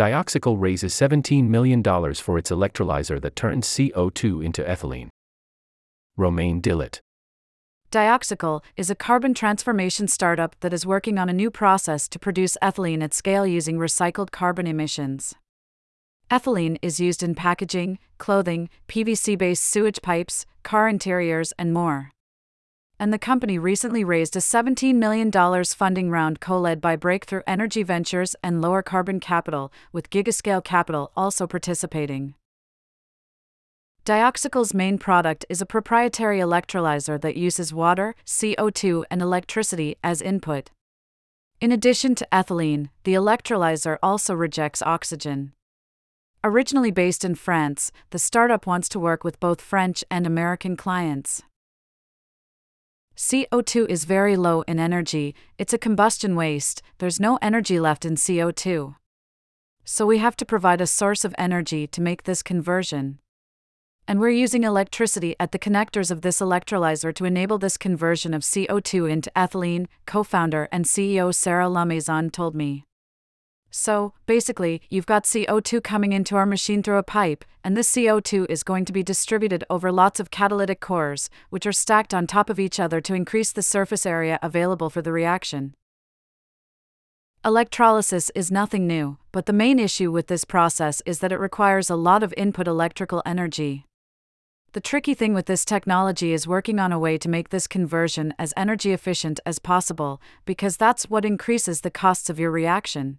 Dioxycle raises $17 million for its electrolyzer that turns CO2 into ethylene. Romain Dillet. Dioxycle is a carbon transformation startup that is working on a new process to produce ethylene at scale using recycled carbon emissions. Ethylene is used in packaging, clothing, PVC based sewage pipes, car interiors, and more. And the company recently raised a $17 million funding round co led by Breakthrough Energy Ventures and Lower Carbon Capital, with Gigascale Capital also participating. Dioxycle's main product is a proprietary electrolyzer that uses water, CO2, and electricity as input. In addition to ethylene, the electrolyzer also rejects oxygen. Originally based in France, the startup wants to work with both French and American clients. CO2 is very low in energy, it's a combustion waste, there's no energy left in CO2. So we have to provide a source of energy to make this conversion and we're using electricity at the connectors of this electrolyzer to enable this conversion of CO2 into ethylene, co founder and CEO Sarah Lamaison told me. So, basically, you've got CO2 coming into our machine through a pipe, and this CO2 is going to be distributed over lots of catalytic cores, which are stacked on top of each other to increase the surface area available for the reaction. Electrolysis is nothing new, but the main issue with this process is that it requires a lot of input electrical energy. The tricky thing with this technology is working on a way to make this conversion as energy efficient as possible, because that's what increases the costs of your reaction.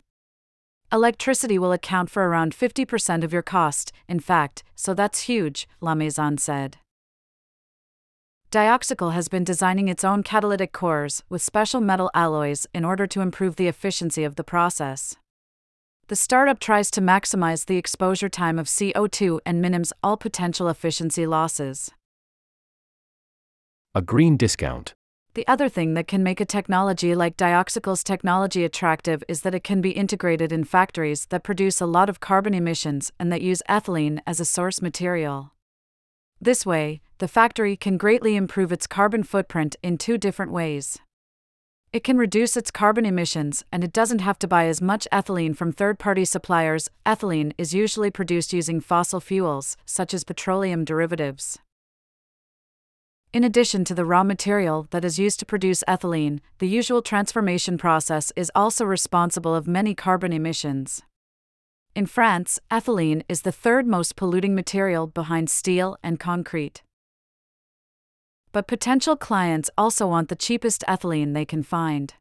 Electricity will account for around 50% of your cost, in fact, so that's huge, Lamaison said. Dioxycle has been designing its own catalytic cores with special metal alloys in order to improve the efficiency of the process the startup tries to maximize the exposure time of CO2 and minims all potential efficiency losses. A green discount. The other thing that can make a technology like Dioxycle's technology attractive is that it can be integrated in factories that produce a lot of carbon emissions and that use ethylene as a source material. This way, the factory can greatly improve its carbon footprint in two different ways. It can reduce its carbon emissions and it doesn't have to buy as much ethylene from third party suppliers. Ethylene is usually produced using fossil fuels, such as petroleum derivatives. In addition to the raw material that is used to produce ethylene, the usual transformation process is also responsible of many carbon emissions. In France, ethylene is the third most polluting material behind steel and concrete. But potential clients also want the cheapest ethylene they can find.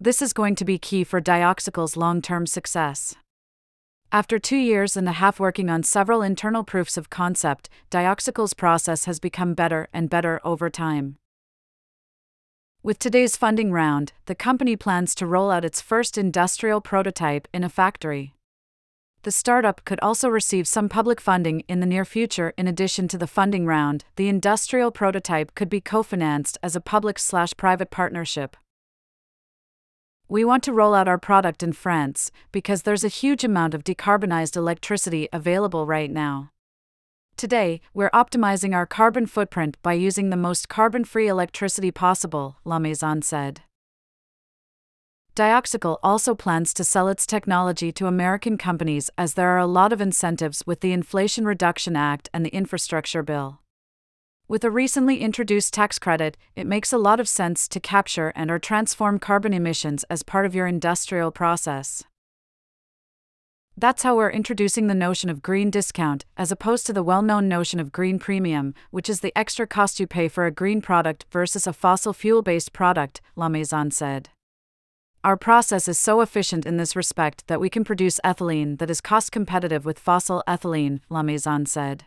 This is going to be key for Dioxycle's long term success. After two years and a half working on several internal proofs of concept, Dioxycle's process has become better and better over time. With today's funding round, the company plans to roll out its first industrial prototype in a factory the startup could also receive some public funding in the near future in addition to the funding round. The industrial prototype could be co-financed as a public slash private partnership. We want to roll out our product in France because there's a huge amount of decarbonized electricity available right now. Today, we're optimizing our carbon footprint by using the most carbon free electricity possible, Lamaison said. Dioxycle also plans to sell its technology to American companies as there are a lot of incentives with the Inflation Reduction Act and the Infrastructure Bill. With a recently introduced tax credit, it makes a lot of sense to capture and or transform carbon emissions as part of your industrial process. That's how we're introducing the notion of green discount, as opposed to the well known notion of green premium, which is the extra cost you pay for a green product versus a fossil fuel based product, Lamaison said. Our process is so efficient in this respect that we can produce ethylene that is cost competitive with fossil ethylene, Lamaison said.